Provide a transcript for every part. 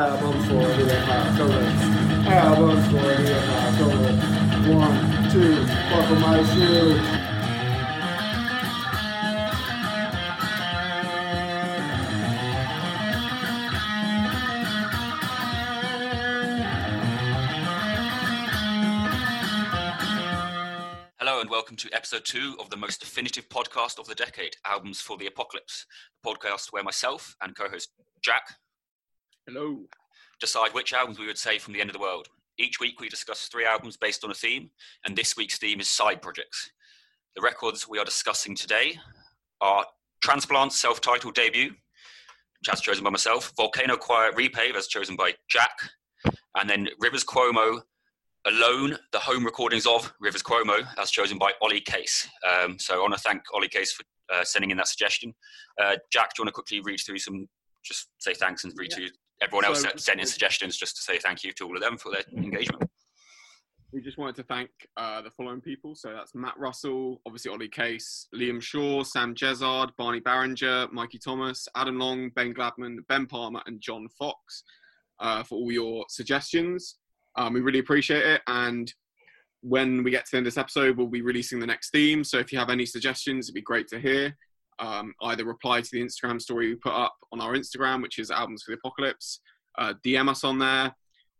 Albums for the apocalypse. Albums for the apocalypse. One, two, buckle my shoe. Hello and welcome to episode two of the most definitive podcast of the decade, Albums for the Apocalypse, the podcast where myself and co-host Jack Hello. decide which albums we would say from the end of the world. Each week we discuss three albums based on a theme, and this week's theme is side projects. The records we are discussing today are Transplant's self-titled debut, which has chosen by myself, Volcano Choir Repave as chosen by Jack, and then Rivers Cuomo Alone, the home recordings of Rivers Cuomo as chosen by Ollie Case. Um, so I want to thank Ollie Case for uh, sending in that suggestion. Uh, Jack, do you want to quickly read through some, just say thanks and read Yeah. to everyone else So- sent in suggestions just to say thank you to all of them for their engagement. We just wanted to thank uh, the following people. So that's Matt Russell, obviously Ollie Case, Liam Shaw, Sam Jezard, Barney Barringer, Mikey Thomas, Adam Long, Ben Gladman, Ben Palmer, and John Fox uh, for all your suggestions. Um, we really appreciate it. And when we get to the end of this episode, we'll be releasing the next theme. So if you have any suggestions, it'd be great to hear. Um, either reply to the Instagram story we put up on our Instagram, which is Albums for the Apocalypse, uh, DM us on there,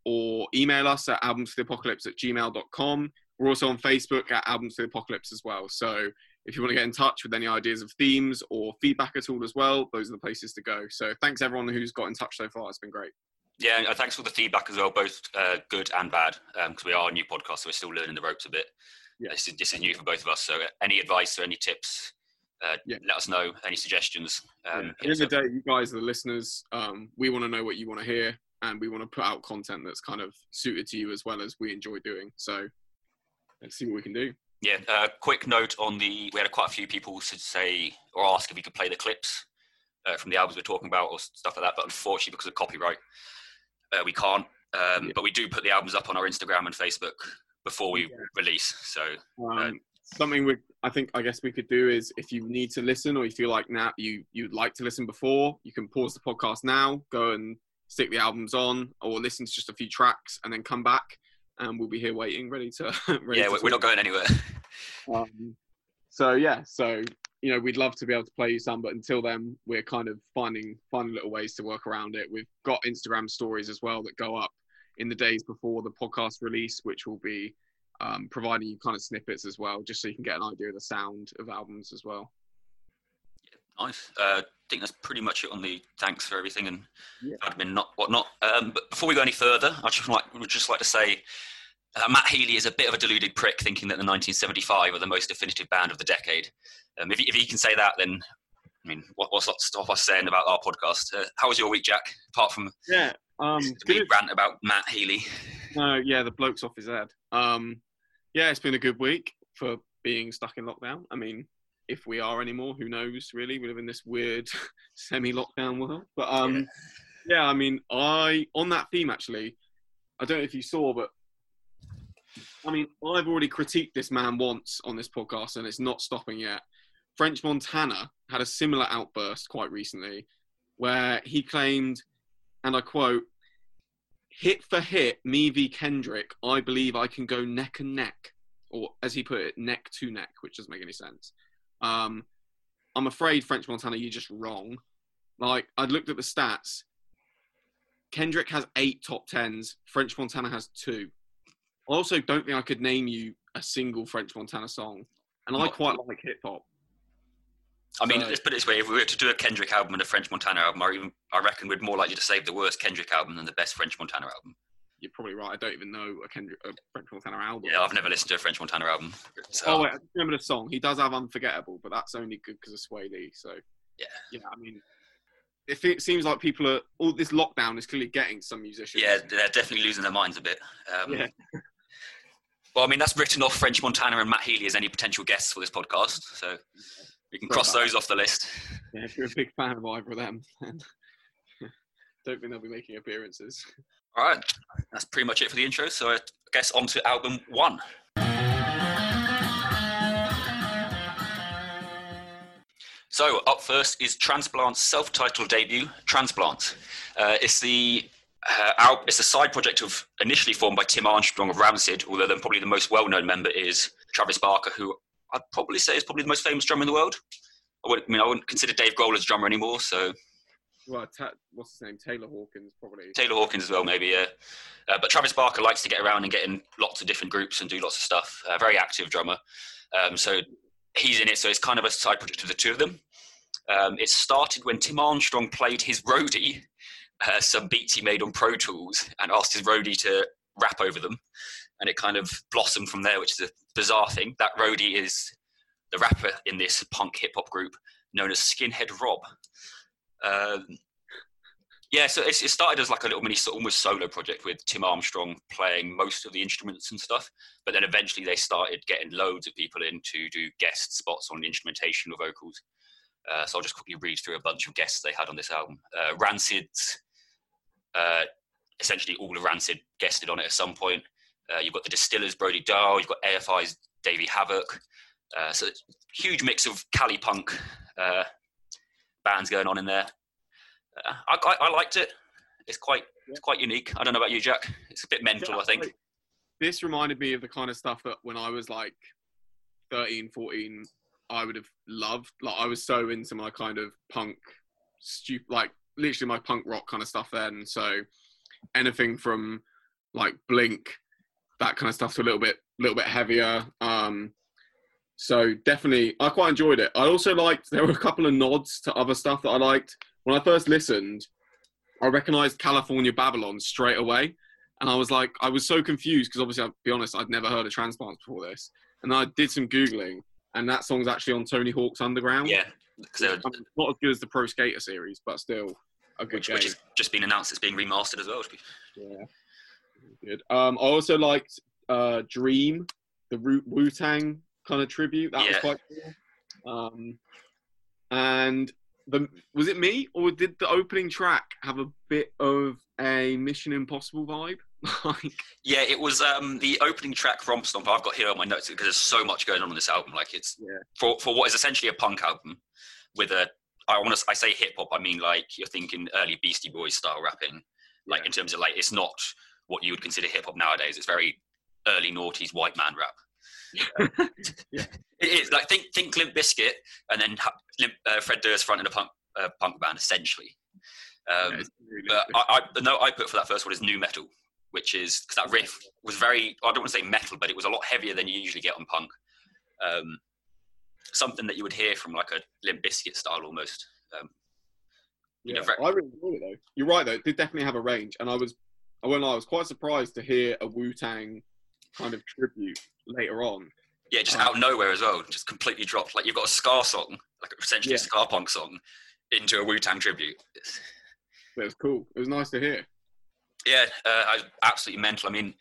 or email us at albumsfortheapocalypse at gmail.com. We're also on Facebook at Albums for the Apocalypse as well. So if you want to get in touch with any ideas of themes or feedback at all as well, those are the places to go. So thanks everyone who's got in touch so far. It's been great. Yeah, and thanks for the feedback as well, both uh, good and bad, because we are a new podcast, so we're still learning the ropes a bit. Yeah. This, is, this is new for both of us, so any advice or any tips, uh, Yeah. let us know. Any suggestions? Um, Yeah. At the end of the day, you guys are the listeners. Um, we want to know what you want to hear, and we want to put out content that's kind of suited to you as well as we enjoy doing. So let's see what we can do. Yeah, uh, quick note on the. We had quite a few people say or ask if we could play the clips uh, from the albums we're talking about or stuff like that, but unfortunately, because of copyright, uh, we can't. Um, Yeah. But we do put the albums up on our Instagram and Facebook before we release. So Um, something we, I think, I guess we could do is if you need to listen or you feel like now you you'd like to listen before, you can pause the podcast now, go and stick the albums on, or listen to just a few tracks and then come back, and we'll be here waiting, ready to. ready yeah, to we're, not going anywhere. Um, so yeah, so you know, we'd love to be able to play you some, but until then, we're kind of finding finding little ways to work around it. We've got Instagram stories as well that go up in the days before the podcast release, which will be um, providing you kind of snippets as well, just so you can get an idea of the sound of albums as well. Nice. Uh, I think that's pretty much it on the thanks for everything and Yeah. admin, not whatnot. Um, but before we go any further, I just like would just like to say uh, Matt Healy is a bit of a deluded prick, thinking that the 1975 are the most definitive band of the decade. Um, if, he, if he can say that, then I mean, what, what's that stop us saying about our podcast? Uh, how was your week, Jack? Apart from Yeah. Um, big rant about Matt Healy. No, yeah, the bloke's off his head. Um, yeah, it's been a good week for being stuck in lockdown. I mean, if we are anymore, who knows? Really, we live in this weird semi-lockdown world. But um, yeah. I mean, I on that theme actually, I don't know if you saw, but I mean, I've already critiqued this man once on this podcast, and it's not stopping yet. French Montana had a similar outburst quite recently, where he claimed, and I quote hit for hit, me v Kendrick, I believe I can go neck and neck, or as he put it, neck to neck, which doesn't make any sense. Um, I'm afraid French Montana, you're just wrong. Like I looked at the stats. Kendrick has eight top tens. French Montana has two. I also don't think I could name you a single French Montana song, and I quite like hip hop. I mean, let's put it this way: if we were to do a Kendrick album and a French Montana album, I, even, I reckon we'd more likely to save the worst Kendrick album than the best French Montana album. You're probably right. I don't even know a Kendrick, a French Montana album. Yeah, I've never listened to a French Montana album. So, Oh wait, I remember the song. He does have "Unforgettable," but that's only good because of Swae Lee. So Yeah. yeah. I mean, if it seems like people are all this lockdown is clearly getting some musicians. yeah, they're definitely losing their minds a bit. Um, Yeah. Well, I mean, that's written off French Montana and Matt Healy as any potential guests for this podcast, so we can cross those off the list. yeah. If you're a big fan of either of them, then don't think they'll be making appearances. All right, that's pretty much it for the intro. So I guess on to album one. So up first is Transplant's self-titled debut, Transplant. Uh, it's the uh, our, it's a side project of initially formed by Tim Armstrong of Rancid, although then probably the most well-known member is Travis Barker, who I'd probably say is probably the most famous drummer in the world. I, would, I mean, I wouldn't consider Dave Grohl as a drummer anymore, so Well, ta- what's his name? Taylor Hawkins, probably. Taylor Hawkins as well, maybe, yeah. Uh, but Travis Barker likes to get around and get in lots of different groups and do lots of stuff. Uh, very active drummer. Um, so he's in it, so it's kind of a side project of the two of them. Um, it started when Tim Armstrong played his roadie uh, some beats he made on Pro Tools and asked his roadie to rap over them. And it kind of blossomed from there, which is a bizarre thing. That roadie is the rapper in this punk hip hop group known as Skinhead Rob. Um, yeah, so it's, it started as like a little mini, almost solo project with Tim Armstrong playing most of the instruments and stuff. But then eventually they started getting loads of people in to do guest spots on instrumentation or vocals. Uh, so I'll just quickly read through a bunch of guests they had on this album. Uh, Rancid's, uh, essentially all of Rancid guested on it at some point. Uh, you've got the Distillers, Brody Dalle. You've got AFI's Davey Havok. Uh, so huge mix of Cali punk uh, bands going on in there. Uh, I, I, I, liked it. It's quite it's quite unique. I don't know about you, Jack. It's a bit mental, yeah, I think. This reminded me of the kind of stuff that when I was like 13, 14, I would have loved. Like I was so into my kind of punk, stupid, like literally my punk rock kind of stuff then. So anything from like Blink, that kind of stuff to a little bit, little bit heavier. Um, so definitely, I quite enjoyed it. I also liked there were a couple of nods to other stuff that I liked. When I first listened, I recognised California Babylon straight away, and I was like, I was so confused because obviously, I'll be honest, I'd never heard of Transplants before this, and I did some googling, and that song's actually on Tony Hawk's Underground. Yeah, um, not as good as the Pro Skater series, but still a good which, game. Which has just been announced; it's being remastered as well. Yeah, good. Um, I also liked uh, Dream, the Wu Tang kind of tribute. That yeah. was quite cool. Um, and the was it me or did the opening track have a bit of a Mission Impossible vibe? like yeah, it was um, the opening track Romp Stomp. I've got here on my notes because there's so much going on on this album. Like it's yeah. for for what is essentially a punk album with a I want to I say hip hop. I mean like you're thinking early Beastie Boys style rapping. Like yeah. in terms of like it's not what you would consider hip hop nowadays. It's very early noughties white man rap. yeah. It is like think think Limp Bizkit and then Limp, uh, Fred Durst front in a punk uh, punk band essentially. Um, yeah, really but I, I, the note I put for that first one is nu metal, which is because that riff was very I don't want to say metal, but it was a lot heavier than you usually get on punk. Um, something that you would hear from like a Limp Bizkit style almost. Um, yeah, know, very... I really enjoyed it though. You're right though; it did definitely have a range, and I was I won't lie, I was quite surprised to hear a Wu Tang kind of tribute later on. Yeah, just um, out of nowhere as well. Just completely dropped. Like you've got a ska song, like essentially yeah. a ska punk song, into a Wu Tang tribute. It was cool. It was nice to hear. Yeah, uh, I was absolutely mental. I mean,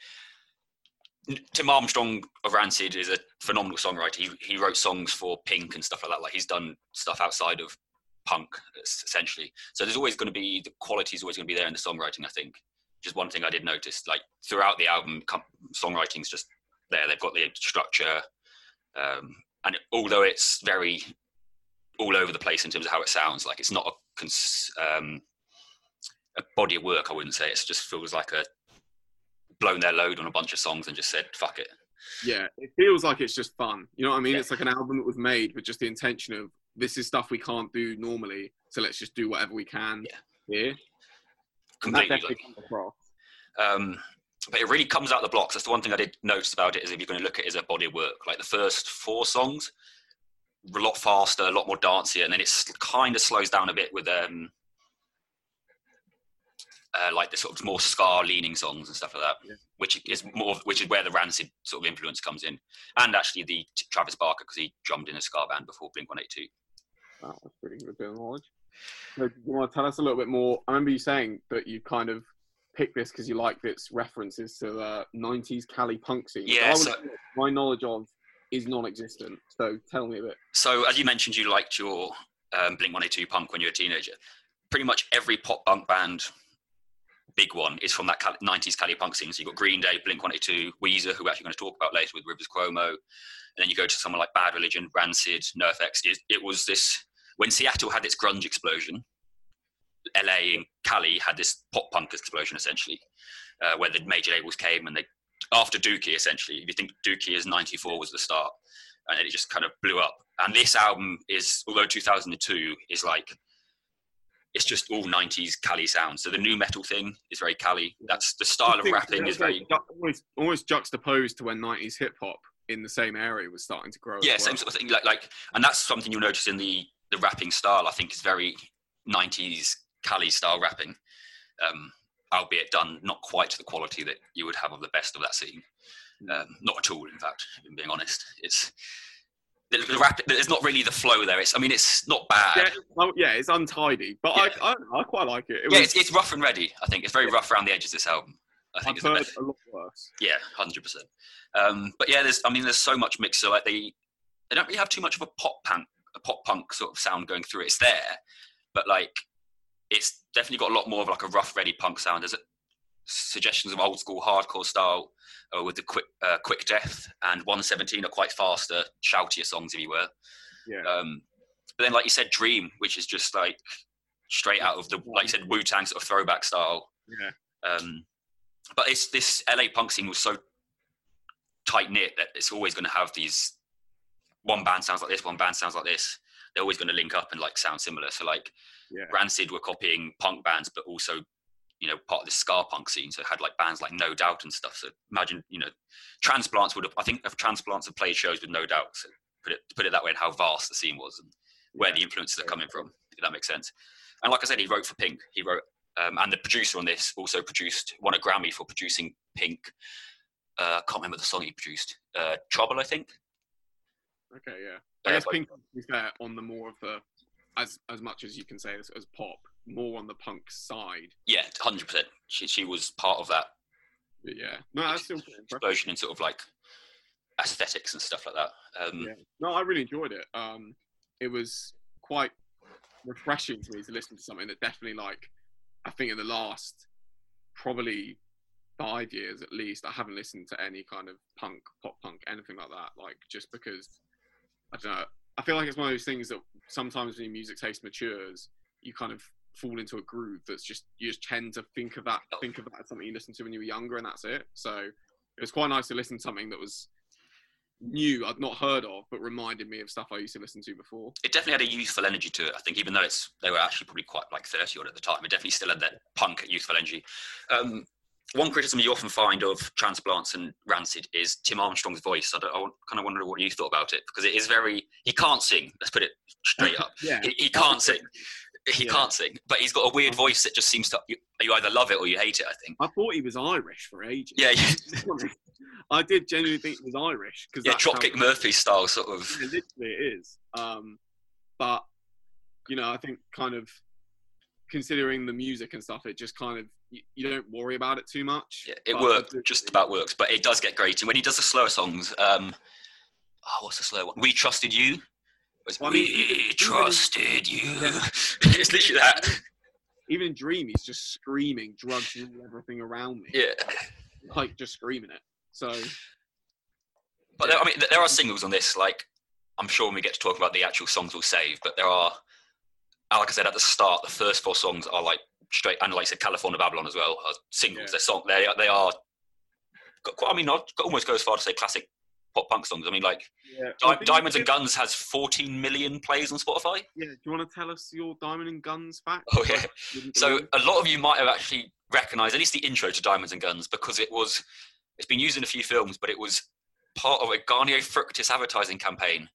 Tim Armstrong of Rancid is a phenomenal songwriter. He he wrote songs for Pink and stuff like that. Like he's done stuff outside of punk essentially. So there's always going to be the quality is always going to be there in the songwriting. I think just one thing I did notice. Like throughout the album, songwriting's just there. They've got the structure, um, and although it's very all over the place in terms of how it sounds, like it's not a, cons- um, a body of work. I wouldn't say it just feels like a blown their load on a bunch of songs and just said fuck it. Yeah, it feels like it's just fun. You know what I mean? Yeah. It's like an album that was made with just the intention of this is stuff we can't do normally, so let's just do whatever we can yeah. here completely. Like, Um, but it really comes out the blocks. That's the one thing I did notice about it is if you're going to look at it as a body of work, like the first four songs, a lot faster, a lot more dancier, and then it kind of slows down a bit with um, uh, like the sort of more ska leaning songs and stuff like that, yeah. which is more, which is where the rancid sort of influence comes in, and actually the Travis Barker because he drummed in a ska band before Blink One Eight Two. Wow, that's pretty good knowledge. So, do you want to tell us a little bit more? I remember you saying that you kind of picked this because you liked its references to the 90s Cali punk scene. Yeah, so my knowledge of is non-existent. So tell me a bit. So as you mentioned, you liked your um, Blink 182 punk when you were a teenager. Pretty much every pop punk band, big one, is from that 90s Cali punk scene. So you've got Green Day, Blink 182, Weezer, who we're actually going to talk about later with Rivers Cuomo. And then you go to someone like Bad Religion, Rancid, NoFX. It, it was this when Seattle had its grunge explosion, LA and Cali had this pop punk explosion essentially, uh, where the major labels came and they after Dookie essentially. If you think Dookie is '94 was the start, and it just kind of blew up. And this album is, although 2002 is like, it's just all 90s Cali sound. So the nu metal thing is very Cali. That's the style of rapping is very almost, almost juxtaposed to when 90s hip hop in the same area was starting to grow. Yeah, well. same sort of thing. Like, like, and that's something you'll notice in the the rapping style. I think is very 90s Cali style rapping, um, albeit done not quite to the quality that you would have of the best of that scene. Um, not at all, in fact. In being honest, it's the, the rap. There's not really the flow there. It's. I mean, it's not bad. Yeah, well, yeah it's untidy, but Yeah. I, I, I quite like it. it yeah, was, it's, it's rough and ready. I think it's very Yeah. rough around the edges. This album. I think I've it's the heard best. a lot worse. Yeah, hundred percent. Um, but yeah, there's. I mean, there's so much mix. So like they, they don't really have too much of a pop punk, pop punk sort of sound going through. it. It's there, but like, it's definitely got a lot more of like a rough, ready punk sound. There's suggestions of old school hardcore style uh, with the quick, uh, quick death and 117 are quite faster, shoutier songs, if you were. Yeah. Um, but then, like you said, Dream, which is just like straight out of the, like you said, Wu Tang sort of throwback style. Yeah. Um, but it's this LA punk scene was so tight knit that it's always going to have these. One band sounds like this, one band sounds like this. They're always going to link up and like sound similar. So like Yeah. Rancid were copying punk bands, but also you know part of the ska punk scene. So it had like bands like No Doubt and stuff. So imagine you know Transplants would have. I think if Transplants have played shows with No Doubt. So put it put it that way, and how vast the scene was and where Yeah. the influences are coming from. If that makes sense. And like I said, he wrote for Pink. He wrote, um, and the producer on this also produced, won a Grammy for producing Pink. Uh, I can't remember the song he produced. Uh, Trouble, I think. Okay, yeah. I guess but- Pink, to be fair, on the more of the, as as much as you can say as, as pop, more on the punk side. Yeah, hundred percent. She she was part of that yeah, no, that's still explosion in sort of like aesthetics and stuff like that. Um, Yeah. No, I really enjoyed it. Um, it was quite refreshing for me to listen to something that definitely, like, I think in the last probably five years at least, I haven't listened to any kind of punk, pop punk, anything like that. Like, just because I don't know. I feel like it's one of those things that sometimes when your music taste matures, you kind of fall into a groove that's just you just tend to think of that think of that as something you listened to when you were younger and that's it. So it was quite nice to listen to something that was new I'd not heard of, but reminded me of stuff I used to listen to before. it definitely had a youthful energy to it. I think even though it's they were actually probably quite like thirty odd at the time, it definitely still had that punk youthful energy. Um, one criticism you often find of Transplants and Rancid is Tim Armstrong's voice. I, I kind of wonder what you thought about it because it is very he can't sing. Let's put it straight up. Yeah, He, he can't sing. He Yeah. can't sing, but he's got a weird voice that just seems to you, you either love it or you hate it. I think. I thought he was Irish for ages. Yeah, yeah, I did genuinely think he was Irish because yeah. Dropkick Murphy style sort of. Yeah, literally it is. Um, but you know, I think kind of considering the music and stuff, it just kind of you, you don't worry about it too much. Yeah, it works, just about works, but it does get great. And when he does the slower songs, um, oh, what's the slow one? We trusted you. Well, I mean, we even- trusted you. Yeah. it's literally that. Even in Dream, he's just screaming, drugs rule everything around me, Yeah, like just screaming it. So but there, I mean, there are singles on this. Like, I'm sure when we get to talk about the actual songs, we'll save. But there are, like I said at the start, the first four songs are like straight, and like I said, California Babylon as well are singles. Yeah. They're song. They are- they are. Got quite, I mean, I'd almost go as far to say classic pop punk songs. I mean, like yeah, Di- Diamonds and Guns has 14 million plays on Spotify. Yeah, do you want to tell us your Diamond and Guns fact? Oh, yeah. So a lot of you might have actually recognised at least the intro to Diamonds and Guns because it was it's been used in a few films, but it was part of a Garnier Fructis advertising campaign.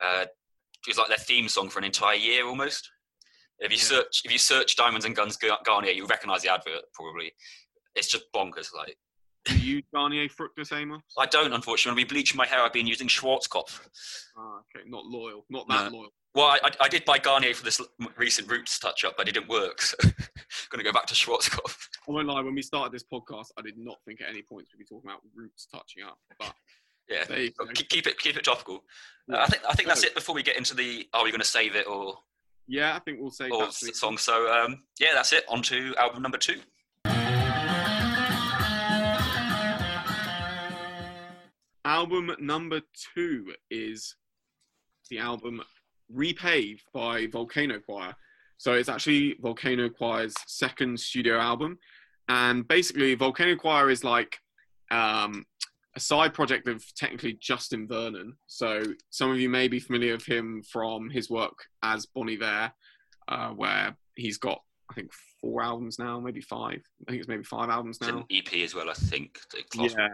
Uh, it was like their theme song for an entire year almost. If you Yeah. search if you search Diamonds and Guns Garnier, you recognise the advert probably. It's just bonkers. Like do you use Garnier Fructis Amos? I don't unfortunately. When we bleaching my hair, I've been using Schwarzkopf. Ah, okay, not loyal, not that No. loyal. Well, I, I, did buy Garnier for this recent Roots touch up, but it didn't work. So going to go back to Schwarzkopf. I won't lie. When we started this podcast, I did not think at any point we'd be talking about roots touching up. But Yeah, there you go. keep, keep it keep it topical. Uh, I think I think that's it. Before we get into the are we going to save it or Yeah, I think we'll say s- song. So um, yeah, that's it. On to album number two. Album number two is the album Repave by Volcano Choir. So it's actually Volcano Choir's second studio album, and basically Volcano Choir is like um, a side project of technically Justin Vernon. So some of you may be familiar with him from his work as Bon Iver, uh, where he's got I think four albums now, maybe five. I think it's maybe five albums It's now. an EP as well, I think. The Yeah,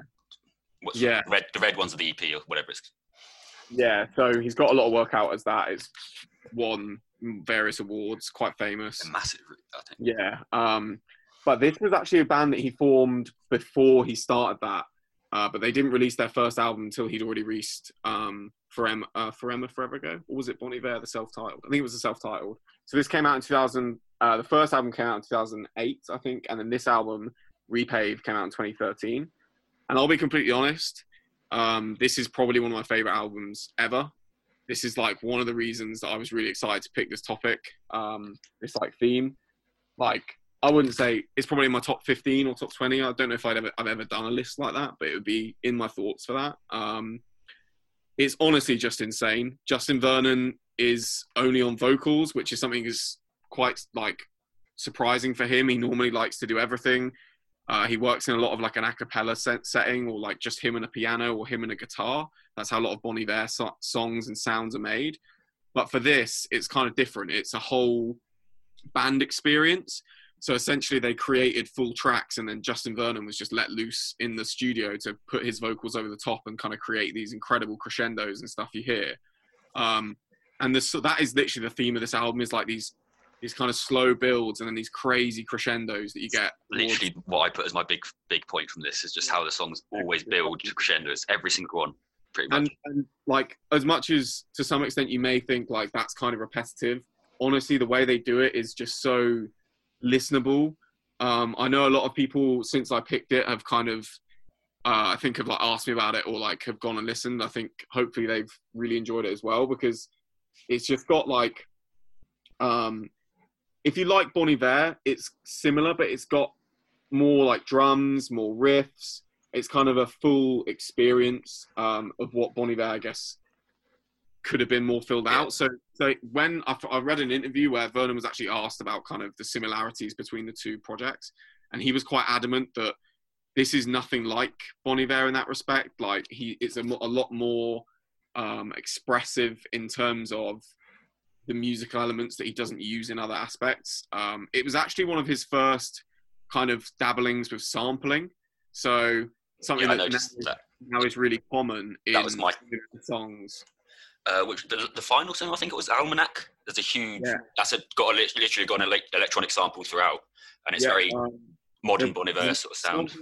what's yeah. Red, the red ones are the EP or whatever it's. yeah. So he's got a lot of work out as that. It's won various awards, quite famous. a massive, I think. Yeah. Um, but this was actually a band that he formed before he started that. Uh, but they didn't release their first album until he'd already released um, Forever, uh, Forever Forever Ago. Or was it Bon Iver, the self-titled? I think it was the self-titled. So this came out in 2000. Uh, the first album came out in 2008, I think, and then this album, Repave, came out in 2013. And I'll be completely honest, um, this is probably one of my favorite albums ever. This is like one of the reasons that I was really excited to pick this topic, um, this like theme. Like I wouldn't say it's probably in my top 15 or top 20. I don't know if I'd ever I've ever done a list like that, but it would be in my thoughts for that. Um, it's honestly just insane. Justin Vernon is only on vocals, which is something is quite like surprising for him. He normally likes to do everything. Uh, he works in a lot of like an a cappella set, setting or like just him and a piano or him and a guitar. That's how a lot of Bon Iver so- songs and sounds are made. But for this, it's kind of different. It's a whole band experience. So essentially, they created full tracks, and then Justin Vernon was just let loose in the studio to put his vocals over the top and kind of create these incredible crescendos and stuff you hear. Um, and this, so that is literally the theme of this album is like these these kind of slow builds and then these crazy crescendos that you get. towards- Literally, what I put as my big, big point from this is just how the songs always build to crescendos. Every single one, pretty much. and, and like as much as to some extent you may think like that's kind of repetitive honestly the way they do it is just so listenable. Um i know a lot of people since i picked it have kind of uh, i think have like asked me about it or like have gone and listened. I think hopefully they've really enjoyed it as well because it's just got like um if you like Bon Iver, it's similar but it's got more like drums more riffs. It's kind of a full experience um, of what Bon Iver, I guess, could have been more filled Yeah. out. So, so when I, I read an interview where Vernon was actually asked about kind of the similarities between the two projects, and he was quite adamant that this is nothing like Bon Iver in that respect. Like he, it's a, a lot more um, expressive in terms of the musical elements that he doesn't use in other aspects. Um, it was actually one of his first kind of dabblings with sampling. So something yeah, that now, that. now is really common in That was my- songs. Uh, which the, the final song, I think it was Almanac. There's a huge. Yeah. That's a, got a, literally got an electronic sample throughout, and it's Yeah, very um, modern Bon Iver sort of sound.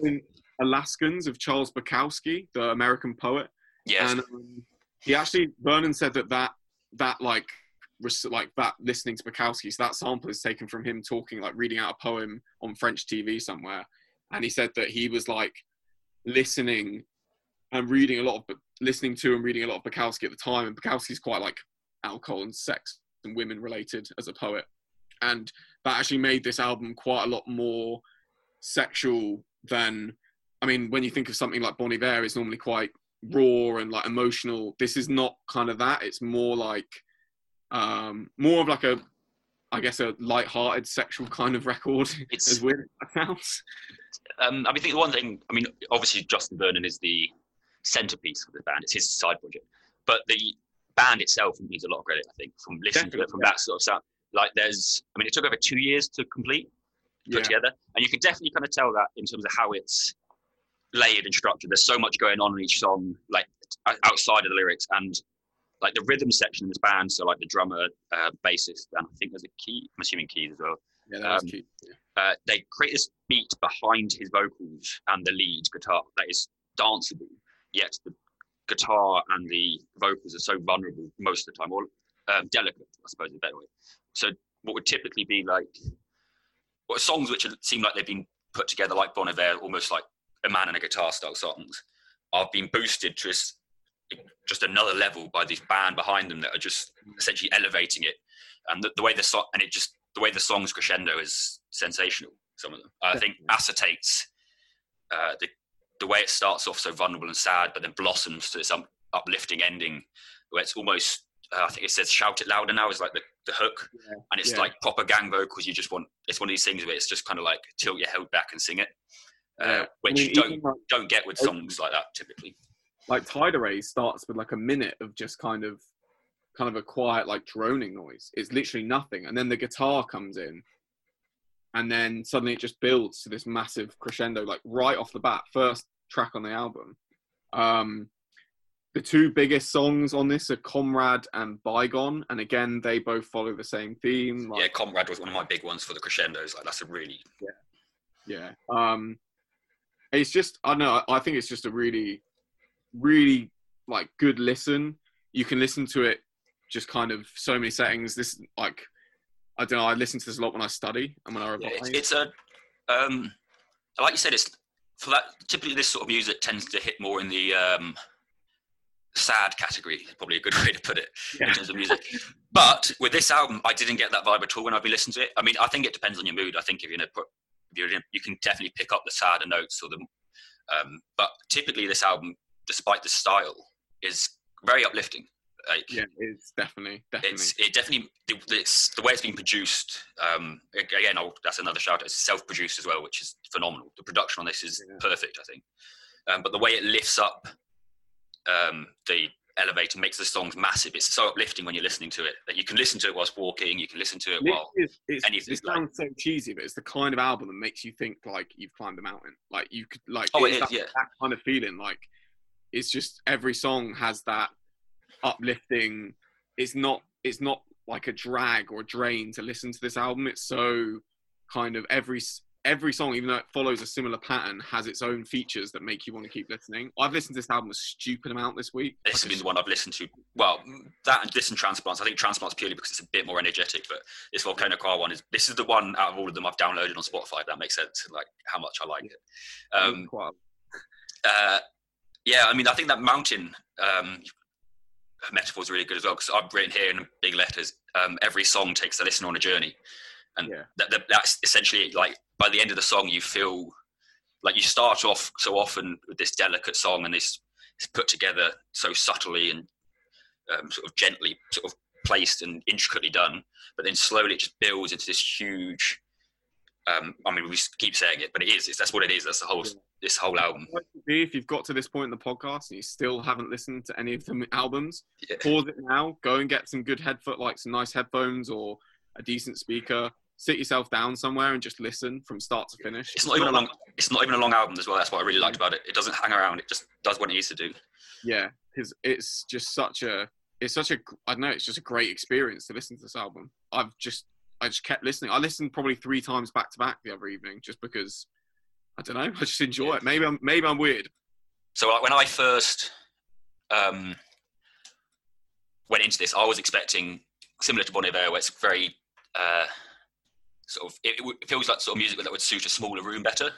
Alaskans of Charles Bukowski, the American poet, Yes, and um, he actually Vernon said that that that like like that listening to Bukowski, so that sample is taken from him talking like reading out a poem on French TV somewhere, and he said that he was like listening and reading a lot of listening to and reading a lot of Bukowski at the time, and Bukowski's quite like alcohol and sex and women related as a poet, and that actually made this album quite a lot more sexual than I mean, when you think of something like Bon Iver, it's normally quite raw and like emotional. This is not kind of that. It's more like um more of like a I guess a light-hearted sexual kind of record. It's- as weird as that sounds. um, I mean, I think the one thing. I mean, obviously Justin Vernon is the centerpiece of the band. It's his side project, but the band itself needs a lot of credit. I think from listening to it from Definitely, that sort of sound. Like, there's. I mean, it took over two years to complete. put Yeah. together, and you can definitely kind of tell that in terms of how it's layered and structured. There's so much going on in each song, like outside of the lyrics, and like the rhythm section in this band. So like the drummer, uh, bassist, and I think there's a key. I'm assuming keys as well. Yeah, that was Um, cute. Uh, they create this beat behind his vocals and the lead guitar that is danceable, yet the guitar and the vocals are so vulnerable most of the time, or um, delicate, I suppose, is a better way. So what would typically be like, what songs which seem like they've been put together like Bon Iver, almost like a man and a guitar style songs, are being boosted to this, just another level by this band behind them that are just essentially elevating it, and the, the way the song and it just the way the songs crescendo is sensational. Some of them, I think, acetates uh, the the way it starts off so vulnerable and sad, but then blossoms to this um, uplifting ending, where it's almost. Uh, I think it says "shout it louder" now is like the the hook, Yeah, and it's yeah. like proper gang vocals. You just want it's one of these things where it's just kind of like tilt your head back and sing it, uh, which I mean, you don't like, don't get with songs like that typically. like Tiderays starts with like a minute of just kind of kind of a quiet like droning noise. It's literally nothing, and then the guitar comes in, and then suddenly it just builds to this massive crescendo, like right off the bat, first track on the album. Um, the two biggest songs on this are Comrade and Byegone, and again they both follow the same theme. Like, yeah, Comrade was one of my big ones for the crescendos. Like that's a really yeah um it's just i don't know i think it's just a really really like good listen you can listen to it just kind of so many settings this like i don't know i listen to this a lot when i study and when i yeah, it's, it's a um, like you said, it's for that. Typically, this sort of music tends to hit more in the um, sad category. is Probably a good way to put it Yeah. in terms of music. But with this album, I didn't get that vibe at all when I've been listening to it. I mean, I think it depends on your mood. I think if you're in a, if you're in, you can definitely pick up the sadder notes or the. Um, but typically, this album, despite the style, is very uplifting. Like, yeah it's definitely definitely it's it definitely the, it's, the way it's been produced. Um, again, I'll, that's another shout. It's self-produced as well, which is phenomenal. The production on this is Yeah. perfect, I think. Um, but the way it lifts up um, the elevator makes the songs massive. It's so uplifting when you're listening to it that you can listen to it whilst walking. You can listen to it while it's, it's, anything it like- sounds so cheesy, but it's the kind of album that makes you think like you've climbed a mountain. Like you could like Oh, it it's that, yeah. that kind of feeling. Like it's just every song has that uplifting. It's not it's not like a drag or a drain to listen to this album. It's so kind of every every song, even though it follows a similar pattern, has its own features that make you want to keep listening. I've listened to this album a stupid amount this week. This has been the one I've listened to. Well, that and this and Transplants. I think Transplants purely because it's a bit more energetic, but this Volcano Choir one is this is the one out of all of them I've downloaded on Spotify. That makes sense, like how much I like it. Um, uh, yeah, I mean, I think that mountain um, metaphor is really good as well because I've written here in big letters. Um, every song takes the listener on a journey, and Yeah. that, that, that's essentially like by the end of the song, you feel like you start off so often with this delicate song and this it's put together so subtly and um, sort of gently sort of placed and intricately done, but then slowly it just builds into this huge. Um, I mean, we keep saying it, but it is. It's, that's what it is. That's the whole. Yeah. This whole album. What it would be if you've got to this point in the podcast and you still haven't listened to any of the albums, Yeah. pause it now, go and get some good headphone, like some nice headphones or a decent speaker. Sit yourself down somewhere and just listen from start to finish. It's not even a long. It's not even a long album as well. That's what I really liked about it. It doesn't hang around. It just does what it needs to do. Yeah, because it's just such a, it's such a, I don't know, it's just a great experience to listen to this album. I've just, I just kept listening. I listened probably three times back to back the other evening just because, I don't know, I just enjoy Yeah. it. Maybe I'm, maybe I'm weird. So like when I first um, went into this, I was expecting similar to Bon Iver, where it's very uh, sort of. It, it feels like sort of music that would suit a smaller room better.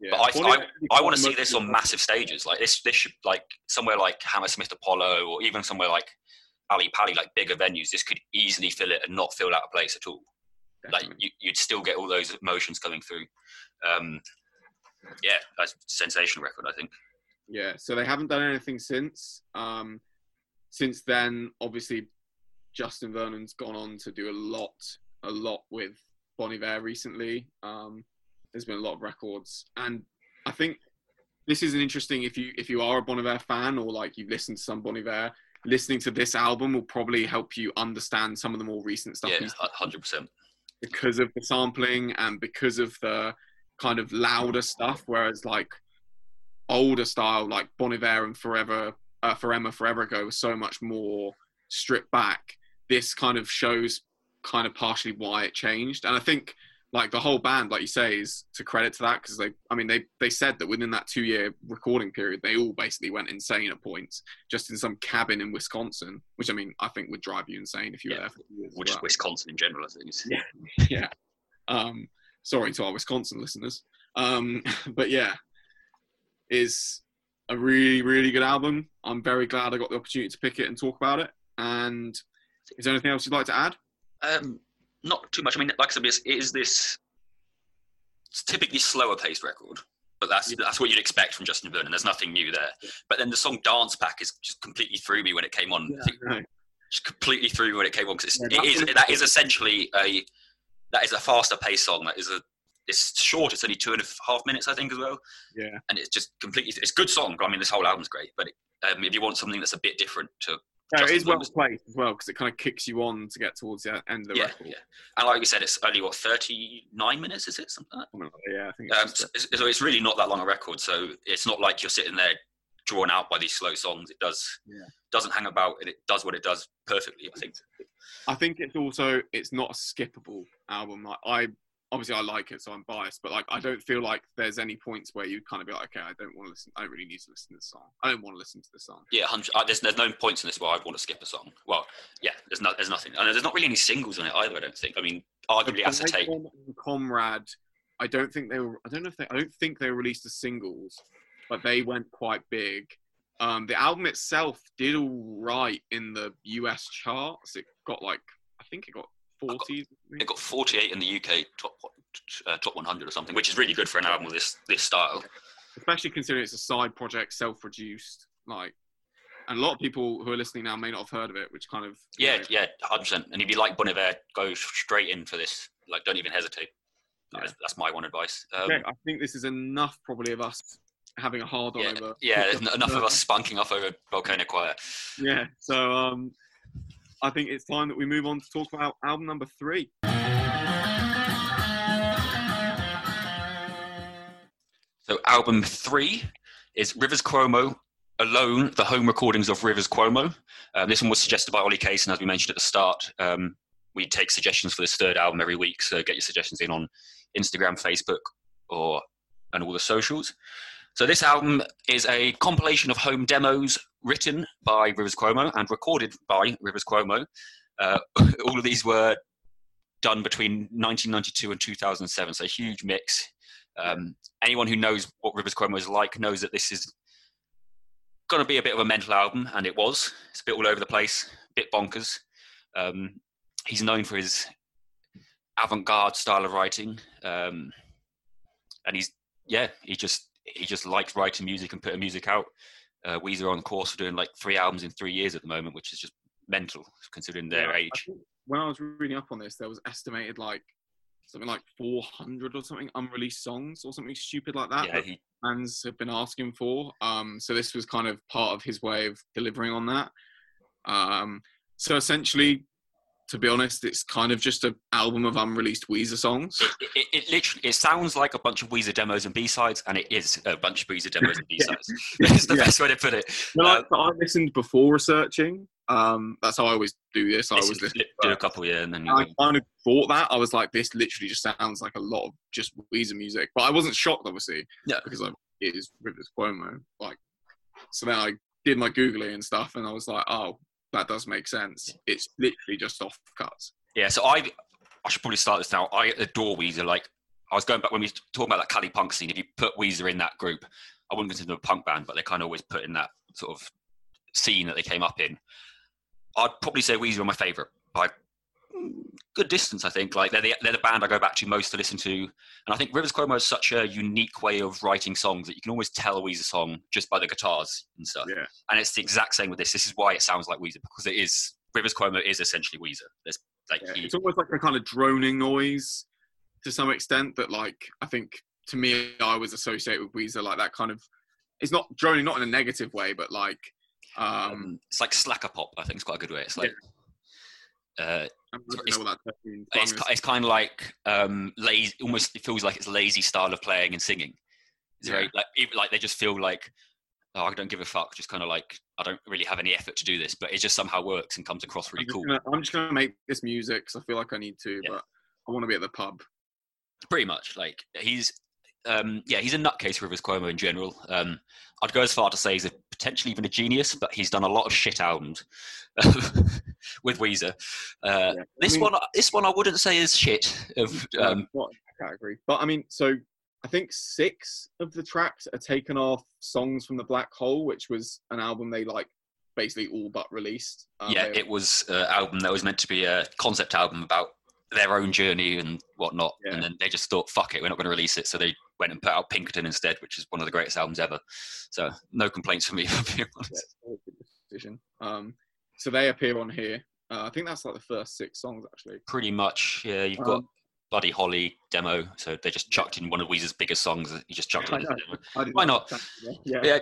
Yeah. But I- I- I want to see this on massive stages. Like this, this should like somewhere like Hammersmith Apollo, or even somewhere like Ally Pally, like bigger venues. This could easily fill it and not feel out of place at all. Like Definitely. you, you'd still get all those emotions coming through. Um, yeah, that's a sensational record. I think. Yeah, so they haven't done anything since. Um, since then, obviously, Justin Vernon's gone on to do a lot, a lot with Bon Iver recently. Um, there's been a lot of records, and I think this is an interesting. If you if you are a Bon Iver fan or like you've listened to some Bon Iver, listening to this album will probably help you understand some of the more recent stuff Yeah, hundred percent. because of the sampling and because of the kind of louder stuff. Whereas like older style, like Bon Iver and Forever, uh, Forever, Forever Ago, was so much more stripped back. This kind of shows kind of partially why it changed, and I think like the whole band, like you say, is to credit to that because they, I mean, they they said that within that two year recording period, they all basically went insane at points, just in some cabin in Wisconsin, which I mean, I think would drive you insane if you were there for years. Which is well Wisconsin in general, I think. Yeah. yeah. Um, sorry to our Wisconsin listeners. Um, but yeah, is a really, really good album. I'm very glad I got the opportunity to pick it and talk about it. And is there anything else you'd like to add? Um, not too much. I mean, like I said, it is this it's typically slower paced record, but that's Yeah. that's what you'd expect from Justin Vernon. There's nothing new there. But then the song "Dance Pack" is just completely threw me when it came on. Think Right. just completely threw me when it came on because Yeah, it is that's- essentially a that is a faster paced song. That is a it's short. It's only two and a half minutes, I think, as well. Yeah. and it's just completely it's a good song. I mean, this whole album's great, but um, if you want something that's a bit different to No, it is well placed as well because it kind of kicks you on to get towards the end of the yeah, record. yeah, and like we said, it's only what thirty nine minutes, is it something like that, Yeah, I think it's Um, so, so it's really not that long a record, so it's not like you're sitting there drawn out by these slow songs. It does Yeah. doesn't hang about, and it does what it does perfectly. I think. I think it's also it's not a skippable album. Like I obviously I like it, so I'm biased, but like I don't feel like there's any points where you kind of be like, okay, I don't want to listen. I don't really need to listen to this song. I don't want to listen to this song. Yeah, 100, uh, there's there's no points in this where I'd want to skip a song. Well, yeah, there's no there's nothing, and there's not really any singles on it either. I don't think. I mean, arguably, The acetate. Comrade, I don't think they were. I don't know if they. I don't think they released as singles, but they went quite big. Um, the album itself did all right in the US charts. It got like I think it got got- It got 48 in the UK top uh, top 100 or something, which is really good for an album with this this style. especially considering it's a side project, self-produced. Like, and a lot of people who are listening now may not have heard of it, which kind of Yeah, know, yeah, 100. percent And if you like Bon Iver, go straight in for this. Like, don't even hesitate. That's, that's my one advice. Um, Okay, I think this is enough probably of us having a hard on yeah, over. yeah, there's enough of us spunking off over Volcano Choir. Yeah, so um, I think it's time that we move on to talk about album number three. So album three is Rivers Cuomo Alone, the home recordings of Rivers Cuomo. Um, this one was suggested by Ollie Case, and as we mentioned at the start, um, we take suggestions for this third album every week. So get your suggestions in on Instagram, Facebook, or and all the socials. So this album is a compilation of home demos written by Rivers Cuomo and recorded by Rivers Cuomo. Uh, all of these were done between 1992 and 2007, so a huge mix. Um, anyone who knows what Rivers Cuomo is like knows that this is going to be a bit of a mental album, and it was. It's a bit all over the place, a bit bonkers. Um, he's known for his avant-garde style of writing, um, and he's yeah, he just he just likes writing music and putting music out. Uh, Weezer on course for doing like three albums in three years at the moment, which is just mental considering their Yeah, age. when I was reading up on this, there was estimated like something like 400 or something unreleased songs or something stupid like that. Yeah, that he, fans have been asking for. Um, so this was kind of part of his way of delivering on that. Um, so essentially, to be honest, it's kind of just an album of unreleased Weezer songs. it, it, it literally it sounds like a bunch of Weezer demos and B sides, and it is a bunch of Weezer demos and B sides. It's the Yeah. best way to put it. Well, Uh, I, I listened before researching. Um, that's how I always do this. I always listen. do a couple, yeah, and then I kind of thought that. I was like, this literally just sounds like a lot of just Weezer music. But I wasn't shocked, obviously, Yeah. because like, it is Rivers Cuomo. Like, so then I did my googling and stuff, and I was like, oh, that does make sense. It's literally just off cuts. yeah. So I, I should probably start this now. I adore Weezer. Like I was going back when we were talking about that Cali punk scene. If you put Weezer in that group, I wouldn't consider them a punk band, but they kind of always put in that sort of scene that they came up in. I'd probably say Weezer are my favourite by good distance. I think like they're the, they're the band I go back to most to listen to, and I think Rivers Cuomo has such a unique way of writing songs that you can always tell a Weezer song just by the guitars and stuff. Yeah. And it's the exact same with this. This is why it sounds like Weezer because it is Rivers Cuomo is essentially Weezer. There's like Yeah, he, It's almost like a kind of droning noise to some extent that, like, I think to me, I was associated with Weezer, like that kind of. It's not droning, not in a negative way, but like. Um, um, it's like slacker pop. I think it's quite a good way. It's like uh, it's- know what that means. it's, it's kind of like um, lazy. Almost it feels like it's lazy style of playing and singing. It's very like even, like they just feel like oh, I don't give a fuck. Just kind of like I don't really have any effort to do this, but it just somehow works and comes across really I'm cool. gonna, I'm just gonna make this music because I feel like I need to, Yeah. but I want to be at the pub. Pretty much like he's um, yeah he's a nutcase Rivers Cuomo in general. Um, I'd go as far to say he's a, potentially even a genius, but he's done a lot of shit albums with Weezer. Uh, Yeah. I This mean, one, this one, I wouldn't say is shit. Of yeah, um, not category, but I mean, so I think six of the tracks are taken off songs from the Black Hole, which was an album they like basically all but released. Um, yeah, it was an album that was meant to be a concept album about their own journey and whatnot, Yeah. and then they just thought, "Fuck it, we're not going to release it." So they went and put out Pinkerton instead, which is one of the greatest albums ever. So no complaints from me, for being honest. good decision. Um, so they appear on here. Uh, I think that's like the first six songs actually. Pretty much, yeah. You've got Um, Buddy Holly demo, so they just chucked in one of Weezer's biggest songs. You just chucked it I in. know. demo. I didn't Why not? that. Yeah, Yeah.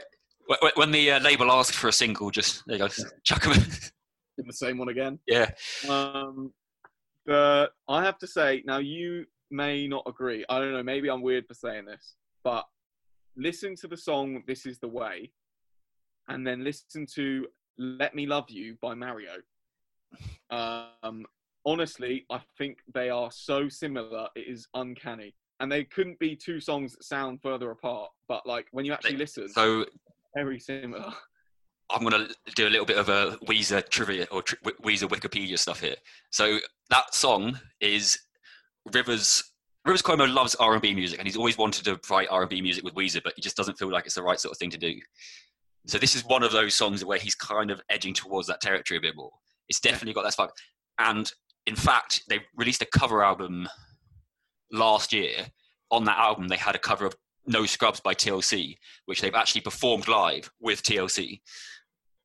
wh- wh- When the uh, label asked for a single, just there you go, chuck 'em in. the same one again. yeah, Um, but I have to say, now you may not agree. I don't know. Maybe I'm weird for saying this, but listen to the song "This Is the Way," and then listen to "Let Me Love You" by Mario. Um, honestly, I think they are so similar. It is uncanny, and they couldn't be two songs that sound further apart. But like when you actually listen, so very similar. I'm going to do a little bit of a Weezer trivia or tri- Weezer Wikipedia stuff here. So that song is Rivers. Rivers Cuomo loves R&B music, and he's always wanted to write R&B music with Weezer, but he just doesn't feel like it's the right sort of thing to do. So this is one of those songs where he's kind of edging towards that territory a bit more. It's definitely got that spark. And in fact, they released a cover album last year. On that album, they had a cover of No Scrubs by TLC, which they've actually performed live with TLC.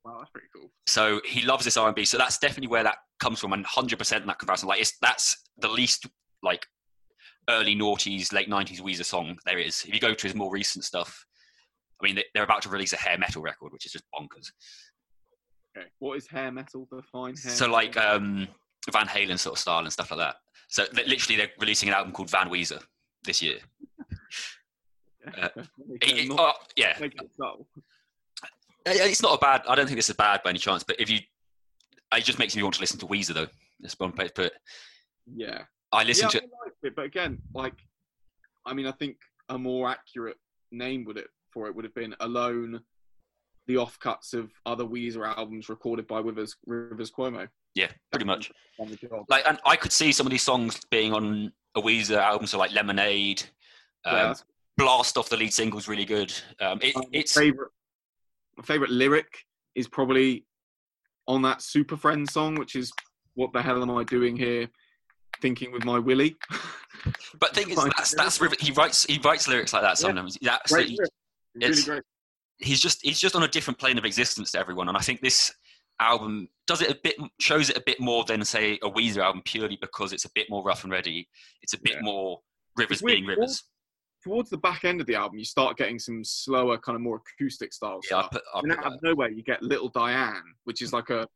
Wow, that's pretty cool. So he loves this R and B. So that's definitely where that comes from, and hundred percent in that comparison. Like it's that's the least like early noughties, late nineties Weezer song there is. If you go to his more recent stuff, I mean they- they're about to release a hair metal record, which is just bonkers. Okay, what is hair metal? Define hair. So metal. like um, Van Halen sort of style and stuff like that. So literally they're releasing an album called Van Weezer this year. uh, It- it oh, yeah, it it's not a bad. I don't think this is bad by any chance. But if you, it just makes me want to listen to Weezer though. This one, but Yeah. I listen yeah, to. I it, but again, like, I mean, I think a more accurate name would it for it would have been Alone, the offcuts of other Weezer albums recorded by Rivers Rivers Cuomo. Yeah, pretty much. On the job. like and I could see some of these songs being on a Weezer album, so like Lemonade, um, Yeah, Blast off the lead single's really good. Um, it, my it's favorite. My favorite lyric is probably on that Super Friends song, which is "What the hell am I doing here?" Thinking with my Willie. but the thing is that's that's River- he writes he writes lyrics like that sometimes. That's he- lyric. Really great. he's just he's just on a different plane of existence to everyone, and I think this album does it a bit shows it a bit more than say a Weezer album purely because it's a bit more rough and ready. It's a bit Yeah. more Rivers being Rivers. Towards the back end of the album, you start getting some slower, kind of more acoustic style Yeah, I stuff. put, I and out of nowhere you get Little Diane, which is like a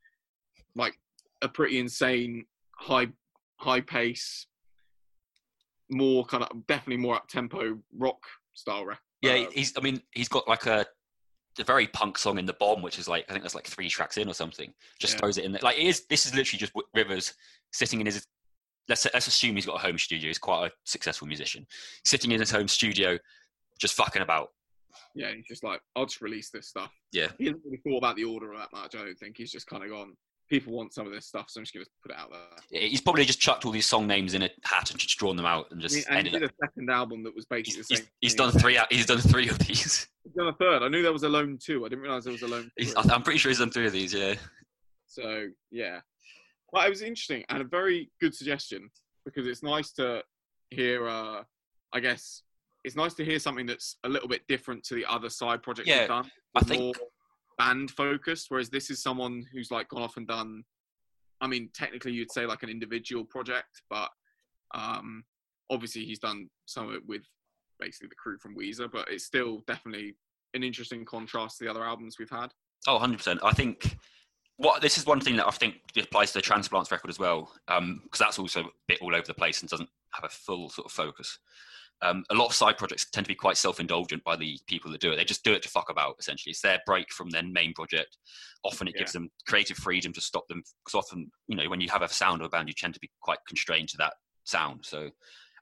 like a pretty insane high high pace, more kind of definitely more up tempo rock style rap. Yeah, uh, he's. I mean, he's got like a, a very punk song in the bomb, which is like I think that's like three tracks in or something. Just Yeah. throws it in there. Like it is. This is literally just Rivers sitting in his. Let's let's assume he's got a home studio. He's quite a successful musician, sitting in his home studio, just fucking about. yeah, he's just like, I'll just release this stuff. Yeah. He hasn't really thought about the order of that much. I don't think he's just kind of gone. People want some of this stuff, so I'm just going to put it out there. He's probably just chucked all these song names in a hat and just drawn them out and just mean, and he did up. a second album that was basically He's, the same. he's thing. done three. out- He's done three of these. He's done a third. I knew there was a Alone two. I didn't realize there was a Alone. Three. I'm pretty sure he's done three of these. Yeah. So yeah, well, it was interesting and a very good suggestion because it's nice to hear. Uh, I guess it's nice to hear something that's a little bit different to the other side projects Yeah, you've done. I think- more band focused, whereas this is someone who's like gone off and done. I mean, technically, you'd say like an individual project, but um, obviously he's done some of it with basically the crew from Weezer. But it's still definitely an interesting contrast to the other albums we've had. Oh, 100%. I think what this is one thing that I think applies to the Transplants record as well, because that's also a bit all over the place and doesn't have a full sort of focus. Um, a lot of side projects tend to be quite self-indulgent by the people that do it. They just do it to fuck about. Essentially, it's their break from their main project. Often, it gives them creative freedom to stop them. Because often, you know, when you have a sound of a band, you tend to be quite constrained to that sound. So,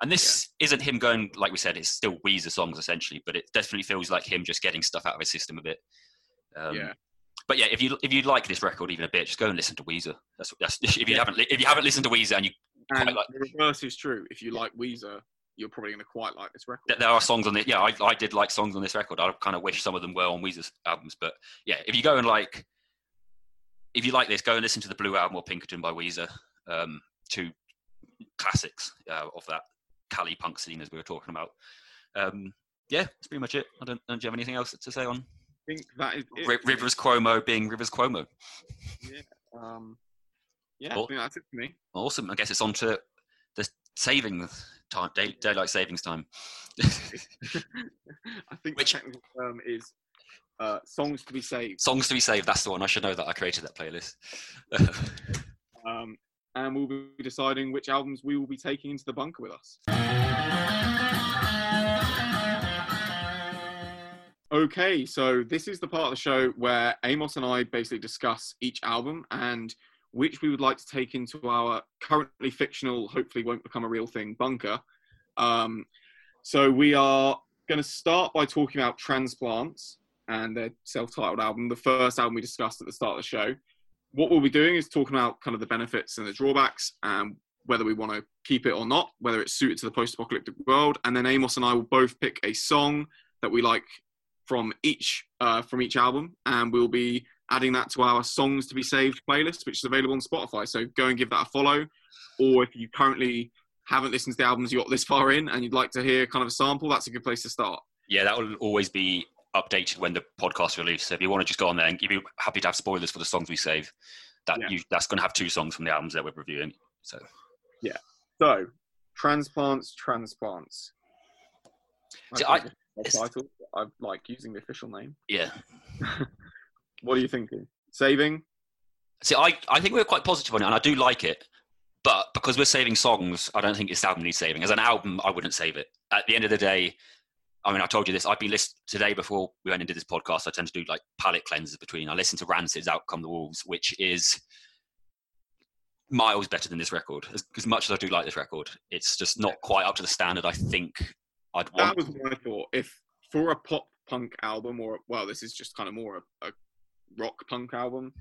and this isn't him going like we said. It's still Weezer songs essentially, but it definitely feels like him just getting stuff out of his system a bit. Um, yeah. but yeah, if you if you like this record even a bit, just go and listen to Weezer. That's, that's if you Yeah. haven't if you haven't listened to Weezer and you And quite like the reverse is true. If you like Weezer, you're probably going to quite like this record. there are songs on the yeah I, I did like songs on this record. I kind of wish some of them were on Weezer's albums, but yeah, if you go and like if you like this, go and listen to the Blue album or Pinkerton by Weezer, um, two classics uh, of that Cali punk scene as we were talking about. Um, yeah, that's pretty much it. I don't, don't you have anything else to say on I think that is it. Ri- Rivers Cuomo being Rivers Cuomo? Um, yeah, Cool. I think that's it for me. Awesome. I guess it's on to the saving time, day, daylight savings time. I think Which- the technical term is uh, songs to be saved. Songs to be saved. That's the one. I should know that. I created that playlist. Um, and we'll be deciding which albums we will be taking into the bunker with us. Okay, so this is the part of the show where Amos and I basically discuss each album and which we would like to take into our currently fictional, hopefully won't become a real thing, bunker. Um, so we are going to start by talking about Transplants and their self-titled album, the first album we discussed at the start of the show. What we'll be doing is talking about kind of the benefits and the drawbacks and whether we want to keep it or not, whether it's suited to the post-apocalyptic world. And then Amos and I will both pick a song that we like from each uh, from each album, and we'll be adding that to our songs to be saved playlist, which is available on Spotify. So go and give that a follow. Or if you currently haven't listened to the albums you got this far in and you'd like to hear kind of a sample, that's a good place to start. yeah, that will always be updated when the podcast release. So if you want to just go on there and you'd be happy to have spoilers for the songs we save, that Yeah. you, that's going to have two songs from the albums that we're reviewing. So yeah. So, transplants, transplants. See, I I-. I like using the official name. yeah. What are you thinking? Saving? See, I, I think we're quite positive on it, and I do like it. But because we're saving songs, I don't think this album needs saving. As an album, I wouldn't save it. At the end of the day, I mean, I told you this. I've been listening today before we went into this podcast. I tend to do like palette cleanses between. I listen to Rancid's "Out Come the Wolves," which is miles better than this record. As, as much as I do like this record, it's just not quite up to the standard I think I'd That was my thought. If for a pop punk album, or well, this is just kind of more a, a rock punk album,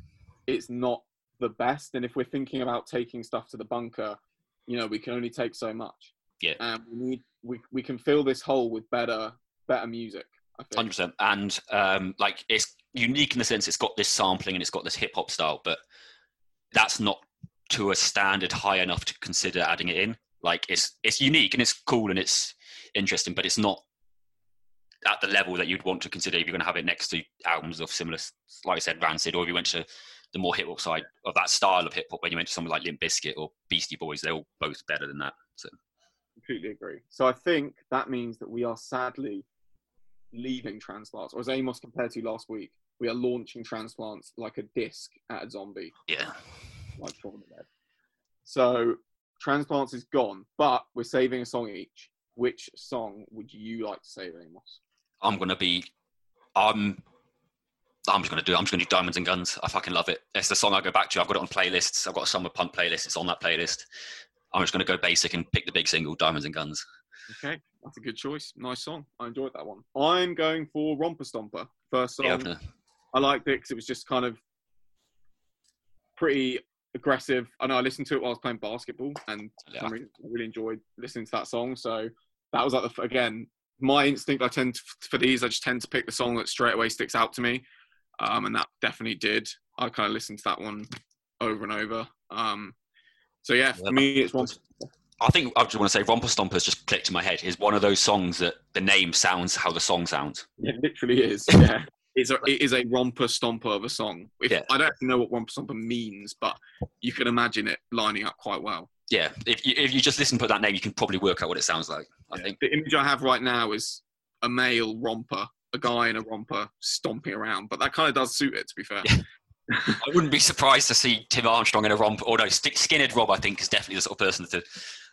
it's not the best. And if we're thinking about taking stuff to the bunker, you know, we can only take so much. Yeah. And we need we we can fill this hole with better better music. Hundred percent, and um, like it's unique in the sense it's got this sampling and it's got this hip hop style, but that's not to a standard high enough to consider adding it in. Like it's it's unique and it's cool and it's interesting, but it's not at the level that you'd want to consider if you're going to have it next to albums of similar, like I said, Rancid, or if you went to the more hip hop side of that style of hip hop, when you went to something like Limp Bizkit or Beastie Boys, they're all both better than that. So completely agree. So I think that means that we are sadly leaving transplants, or as Amos compared to last week, we are launching transplants like a disc at a zombie, yeah, like Shaun the Dead. So transplants is gone, but we're saving a song each. Which song would you like to save, Amos? I'm gonna be. I'm. I'm just gonna do. I'm just gonna do Diamonds and Guns. I fucking love it. It's the song I go back to. I've got it on playlists. I've got a summer punk playlist. It's on that playlist. I'm just gonna go basic and pick the big single, Diamonds and Guns. Okay, that's a good choice. Nice song. I enjoyed that one. I'm going for Romper Stomper. First song. Opener. I liked it because it was just kind of pretty aggressive. I know I listened to it while I was playing basketball, and Yeah. I really enjoyed listening to that song. So that was like the again my instinct. I tend to, for these, I just tend to pick the song that straight away sticks out to me, um, and that definitely did. I kind of listened to that one over and over. Um, so yeah, for Yeah, me, it's one. I think I just want to say Romper Stompers just clicked in my head. Is one of those songs that the name sounds how the song sounds. It literally is. Yeah. It's a, it is a romper stomper of a song. If, Yeah. I don't know what romper stomper means, but you can imagine it lining up quite well. Yeah, if you, if you just listen to that name, you can probably work out what it sounds like. I Yeah. think. the image I have right now is a male romper, a guy in a romper stomping around, but that kind of does suit it. To be fair, Yeah. I wouldn't be surprised to see Tim Armstrong in a romper. Or no, Sk- Skinhead Rob, I think, is definitely the sort of person to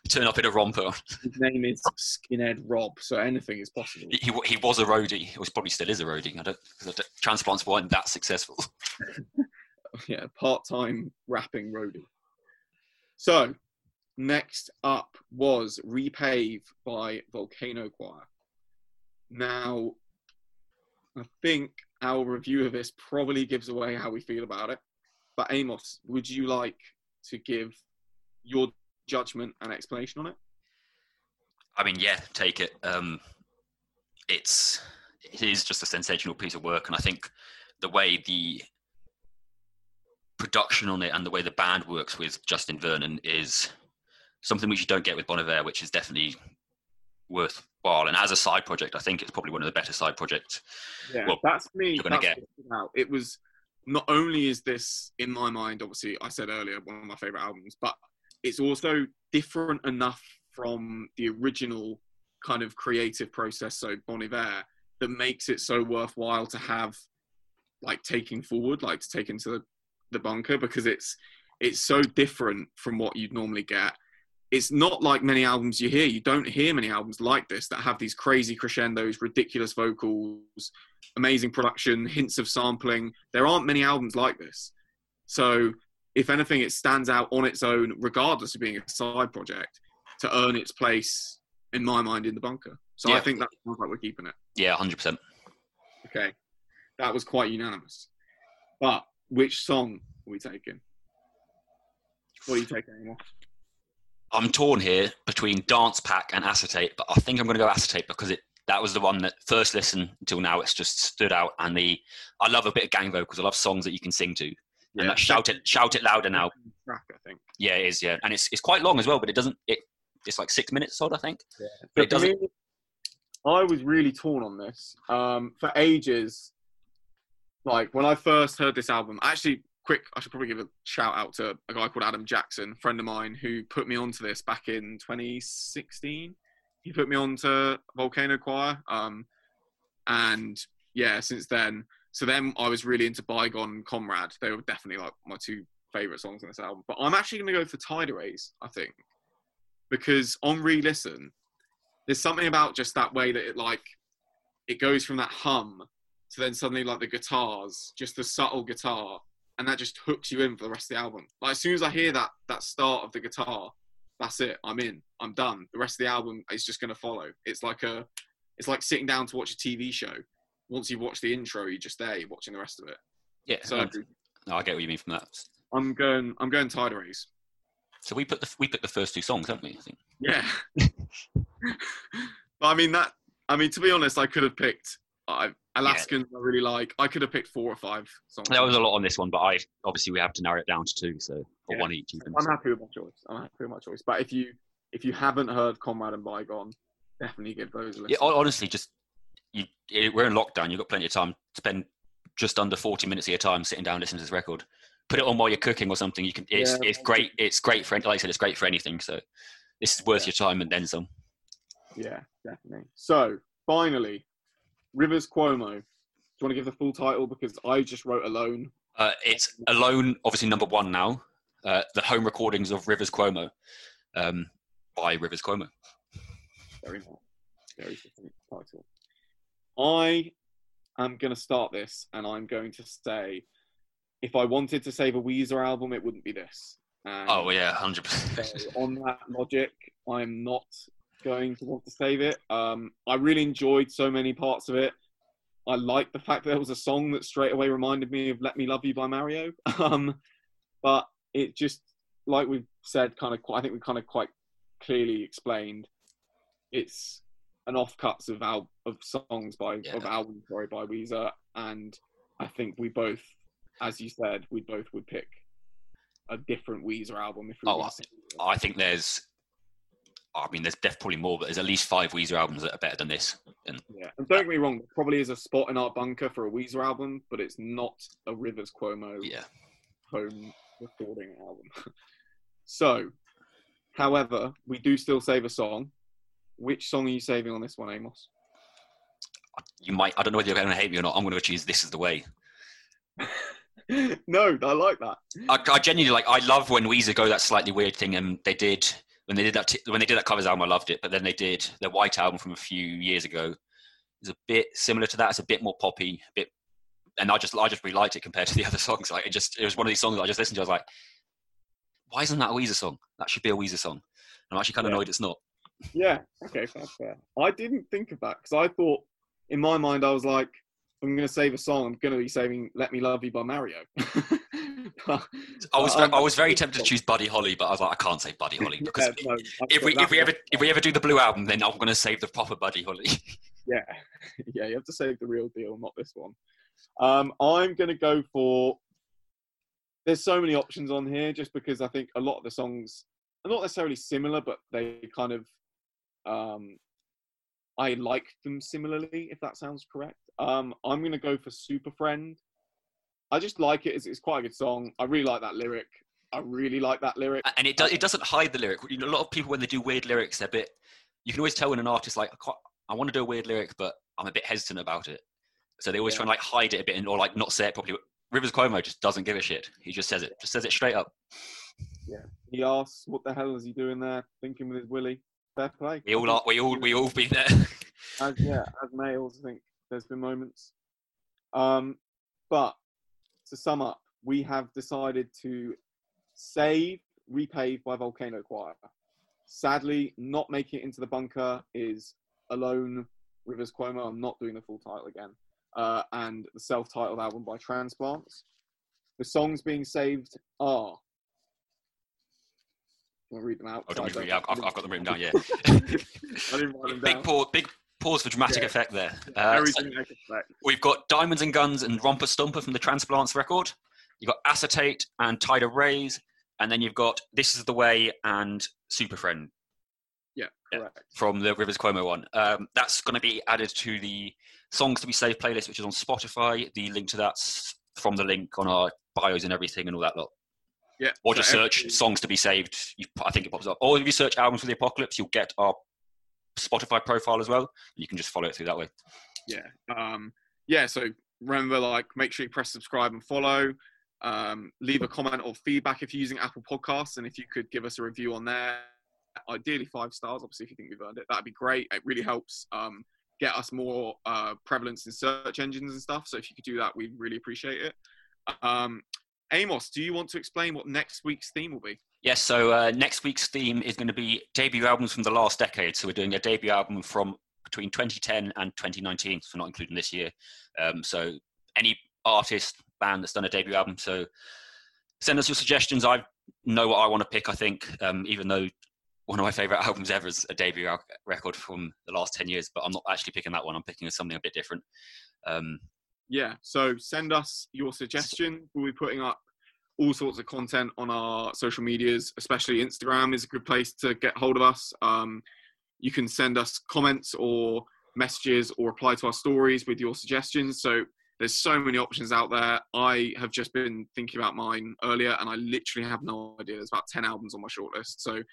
turn up in a romper. his name is Skinhead Rob, so anything is possible. He, he, he was a roadie. He was probably still is a roadie. I don't, 'cause I don't- transplants weren't that successful. yeah, part-time rapping roadie. So, next up was Repave by Volcano Choir. Now, I think our review of this probably gives away how we feel about it. But Amos, would you like to give your judgment and explanation on it? I mean, yeah, take it. Um, it's it is just a sensational piece of work, and I think the way the production on it and the way the band works with Justin Vernon is something which you don't get with Bon Iver, which is definitely worthwhile. And as a side project, I think it's probably one of the better side projects. Yeah, Well, that's me. you're gonna that's get- what stood out. It was not only is this in my mind, obviously I said earlier one of my favorite albums, but it's also different enough from the original kind of creative process, so Bon Iver, that makes it so worthwhile to have like taking forward, like to take into the, the bunker because it's it's so different from what you'd normally get. It's not like many albums you hear. You don't hear many albums like this that have these crazy crescendos, ridiculous vocals, amazing production, hints of sampling. There aren't many albums like this. So, if anything, it stands out on its own, regardless of being a side project, to earn its place, in my mind, in the bunker. So, Yeah. I think that sounds like we're keeping it. Yeah, hundred percent. Okay. That was quite unanimous. But which song are we taking? What are you taking, Amos? I'm torn here between Dancepack and Acetate, but I think I'm going to go Acetate because it that was the one that first listen until now it's just stood out. And the I love a bit of gang vocals. I love songs that you can sing to. and that shout it shout it louder now. Track, I think. Yeah, it is. Yeah, and it's it's quite long as well, but it doesn't. It it's like six minutes odd, I think. Yeah. But it doesn't- me, I was really torn on this. Um, for ages, like when I first heard this album, actually, quick, I should probably give a shout out to a guy called Adam Jackson, friend of mine, who put me onto this back in 2016. He put me onto Volcano Choir. Um, and yeah, since then, so then I was really into Byegone Comrade. They were definitely like my two favorite songs on this album. But I'm actually going to go for Tiderays, I think, because on re-listen, there's something about just that way that it like it goes from that hum to then suddenly like the guitars, just the subtle guitar, and that just hooks you in for the rest of the album. Like as soon as I hear that that start of the guitar, that's it. I'm in. I'm done. The rest of the album is just going to follow. It's like a, it's like sitting down to watch a TV show. Once you've watched the intro, you're just there. You're watching the rest of it. Yeah, So no, no, I get what you mean from that. I'm going. I'm going Tiderays. So we put the we picked the first two songs, haven't we? I think. Yeah. but I mean that. I mean to be honest, I could have picked. I Alaskans. I really like. I could have picked four or five songs. There was a lot on this one, but I obviously we have to narrow it down to two, so or Yeah. one each. Even. I'm happy with my choice. I'm happy with my choice. But if you if you haven't heard Comrade and Byegone, definitely give those a listen. Yeah, honestly, just you, we're in lockdown. You've got plenty of time. To spend just under forty minutes of your time sitting down listening to this record. Put it on while you're cooking or something. You can. It's Yeah. it's great. It's great for like I said. It's great for anything. So this is worth Yeah. your time and then some. Yeah, definitely. So finally, Rivers Cuomo. Do you want to give the full title because I just wrote alone. Uh, it's alone, obviously number one now. Uh, the home recordings of Rivers Cuomo um, by Rivers Cuomo. Very nice. Very specific title. I am going to start this, and I'm going to say, if I wanted to save a Weezer album, it wouldn't be this. And Oh yeah, hundred percent. on that logic, I'm not going to want to save it. Um, I really enjoyed so many parts of it. I like the fact that there was a song that straight away reminded me of "Let Me Love You" by Mario. Um, but it just, like we've said, kind of, I think we kind of quite clearly explained, it's an offcuts of al- of songs by Yeah. of albums sorry by Weezer, and I think we both, as you said, we both would pick a different Weezer album if we Oh, I-. I think there's. I mean, there's definitely more, but there's at least five Weezer albums that are better than this. And Yeah, and don't get me wrong, there probably is a spot in our bunker for a Weezer album, but it's not a Rivers Cuomo yeah, home recording album. so, however, we do still save a song. Which song are you saving on this one, Amos? you might. I don't know whether you're going to hate me or not. I'm going to choose "This Is the Way." no, I like that. I, I genuinely like. I love when Weezer go that slightly weird thing, and they did when they did that. T- when they did that covers album, I loved it. But then they did their White album from a few years ago. It's a bit similar to that. It's a bit more poppy, a bit, and I just I just really liked it compared to the other songs. Like it just it was one of these songs that I just listened to. I was like, why isn't that a Weezer song? That should be a Weezer song. I'm actually kind of Yeah. annoyed it's not. Yeah, okay, that's fair. I didn't think of that because I thought, in my mind, I was like, I'm going to save a song. I'm going to be saving "Let Me Love You" by Mario. I was um, I was very tempted to choose Buddy Holly, but I was like, I can't say Buddy Holly because Yeah, no, if we if we ever if we ever do the Blue album, then I'm going to save the proper Buddy Holly. Yeah, yeah, you have to save the real deal, not this one. Um, I'm gonna go for. There's so many options on here, just because I think a lot of the songs are not necessarily similar, but they kind of, um, I like them similarly, if that sounds correct. Um, I'm gonna go for Super Friend. I just like it. It's, it's quite a good song. I really like that lyric. I really like that lyric. and it does it doesn't hide the lyric. You know, a lot of people when they do weird lyrics, they're a bit. You can always tell when an artist like I, I want to do a weird lyric, but I'm a bit hesitant about it. So they always Yeah. try and like hide it a bit and or like not say it properly. Rivers Cuomo just doesn't give a shit. He just says it. Just says it straight up. Yeah. He asks, "What the hell is he doing there? Thinking with his willy." Fair play. We all are. We all we all been there. as yeah, as males, I think there's been moments. Um, but to sum up, we have decided to save Repave by Volcano Choir. Sadly, not making it into the bunker is Alone Rivers Cuomo. I'm not doing the full title again. Uh, and the self-titled album by Transplants. The songs being saved are. Want to read them out? Oh, don't I we- don't- yeah, I've, I've got them written down. Yeah. I didn't write them big down. pause. Big pause for dramatic Yeah. effect there. Uh, Very so- dramatic effect. We've got Diamonds and Guns and Romper Stomper from the Transplants record. You've got Acetate and Tide of Rays. And then you've got This Is the Way and Super Friend Yeah, Yeah. correct. from the Rivers Cuomo one. Um, that's going to be added to the Songs to Be Saved playlist, which is on Spotify. The link to that's from the link on our bios and everything and all that lot. Yeah. Or so just search every- Songs to Be Saved. You, I think it pops up. Or if you search Albums for the Apocalypse, you'll get our Spotify profile as well. You can just follow it through that way. yeah um yeah so remember like make sure you press subscribe and follow um leave a comment or feedback if you're using apple podcasts and if you could give us a review on there ideally five stars obviously if you think we've earned it that'd be great it really helps um get us more uh prevalence in search engines and stuff so if you could do that we'd really appreciate it um amos do you want to explain what next week's theme will be Yes, so uh, next week's theme is going to be debut albums from the last decade. So we're doing a debut album from between 2010 and 2019, so not including this year. Um, so any artist, band that's done a debut album. So send us your suggestions. I know what I want to pick, I think, um, even though one of my favorite albums ever is a debut al- record from the last 10 years, but I'm not actually picking that one. I'm picking something a bit different. Um, yeah so send us your suggestion we'll be putting up all sorts of content on our social medias especially instagram is a good place to get hold of us. Um, you can send us comments or messages or reply to our stories with your suggestions. So there's so many options out there. I have just been thinking about mine earlier and i literally have no idea. There's about 10 albums on my shortlist. So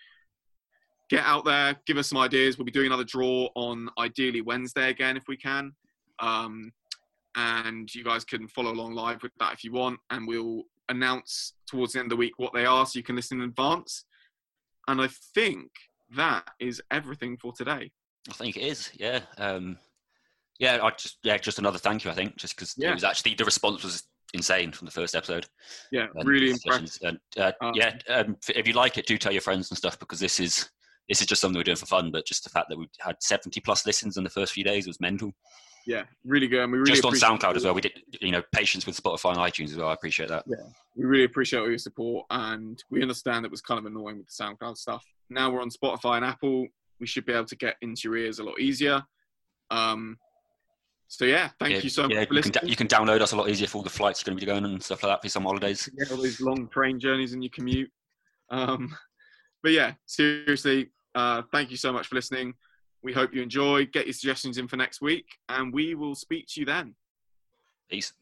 get out there give us some ideas. We'll be doing another draw on ideally wednesday again if we can. Um, and you guys can follow along live with that if you want and we'll announce towards the end of the week what they are so you can listen in advance and i think that is everything for today I think it is, yeah. Um, yeah, I just yeah, just another thank you. I think just because Yeah. it was actually the response was insane from the first episode. yeah and really impressive. And uh, Um, yeah, um, if you like it, do tell your friends and stuff because this is this is just something we're doing for fun. But just the fact that we had seventy plus listens in the first few days was mental. Yeah really good and we really just on SoundCloud as well. We did you know patience with Spotify and iTunes as well. I appreciate that. Yeah, we really appreciate all your support and we understand it was kind of annoying with the soundcloud stuff now we're on spotify and apple we should be able to get into your ears a lot easier um so yeah thank yeah, you so much yeah, for you can, you can download us a lot easier for all the flights you're going to be going and stuff like that for some holidays. yeah, all those long train journeys and your commute. Um, but yeah, seriously, uh, thank you so much for listening. We hope you enjoy. Get your suggestions in for next week, and we will speak to you then. Peace.